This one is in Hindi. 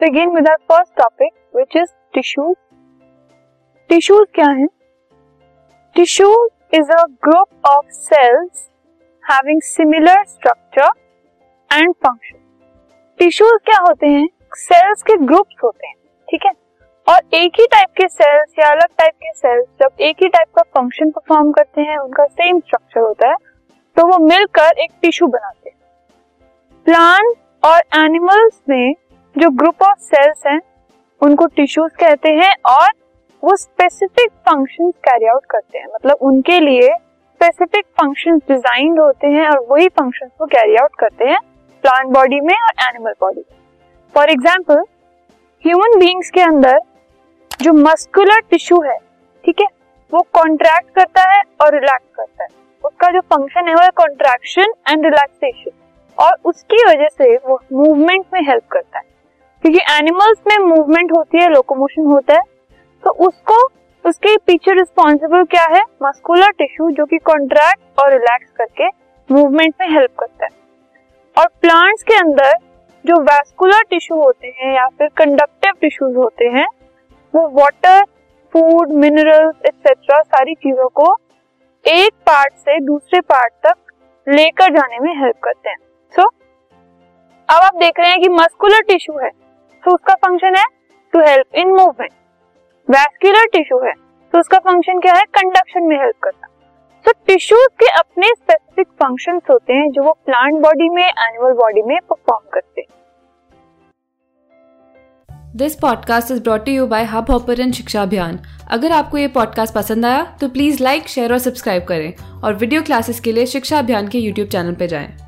Begin with our first topic which is tissues tissues क्या है tissues is a group of cells having similar structure and function tissues क्या होते हैं सेल्स के ग्रुप्स होते हैं ठीक है? और एक ही टाइप के सेल्स या अलग टाइप के सेल्स जब एक ही टाइप का फ़ंक्शन परफॉर्म करते हैं, उनका सेम स्ट्रक्चर होता है तो वो मिलकर एक टिश्यू बनाते हैं। प्लांट और एनिमल्स में जो ग्रुप ऑफ़ सेल्स हैं, उनको टिश्यूज कहते हैं और वो स्पेसिफिक फ़ंक्शंस कैरी आउट करते हैं। मतलब उनके लिए स्पेसिफिक फ़ंक्शंस डिजाइंड होते हैं और वही फ़ंक्शंस को कैरी आउट करते हैं प्लांट बॉडी में और एनिमल बॉडी में। फॉर एग्ज़ाम्पल ह्यूमन बींग्स के अंदर जो मस्कुलर टिश्यू है, ठीक है, वो कॉन्ट्रैक्ट करता है और रिलैक्स करता है। उसका जो फ़ंक्शन है वो है कॉन्ट्रैक्शन एंड रिलैक्सेशन और उसकी वजह से वो मूवमेंट में हेल्प करता है। क्योंकि एनिमल्स में मूवमेंट होती है लोकोमोशन होता है तो उसको उसके पीछे रिस्पॉन्सिबल क्या है? मस्कुलर टिश्यू जो कि कॉन्ट्रैक्ट और रिलैक्स करके मूवमेंट में हेल्प करता है। और प्लांट्स के अंदर जो वैस्कुलर टिश्यू होते हैं या फिर कंडक्टिव टिश्यूज होते हैं वो वाटर फ़ूड मिनरल्स एक्सेट्रा सारी चीज़ों को एक पार्ट से दूसरे पार्ट तक लेकर जाने में हेल्प करते हैं। सो so, अब आप देख रहे हैं कि मस्कुलर टिश्यू है। तो उसका फ़ंक्शन है to help in movement vascular tissue है तो उसका फ़ंक्शन क्या है? कंडक्शन में हेल्प करना. तो टिश्यूज के अपने स्पेसिफिक फ़ंक्शंस होते हैं जो वो प्लांट बॉडी में एनिमल बॉडी में परफॉर्म करते हैं. This podcast is brought you by hub hopper Shiksha Abhiyan अगर आपको ये पॉडकास्ट पसंद आया तो प्लीज़ लाइक शेयर और सब्सक्राइब करें और वीडियो क्लासेस के लिए शिक्षा अभियान के यूट्यूब चैनल पर जाएँ।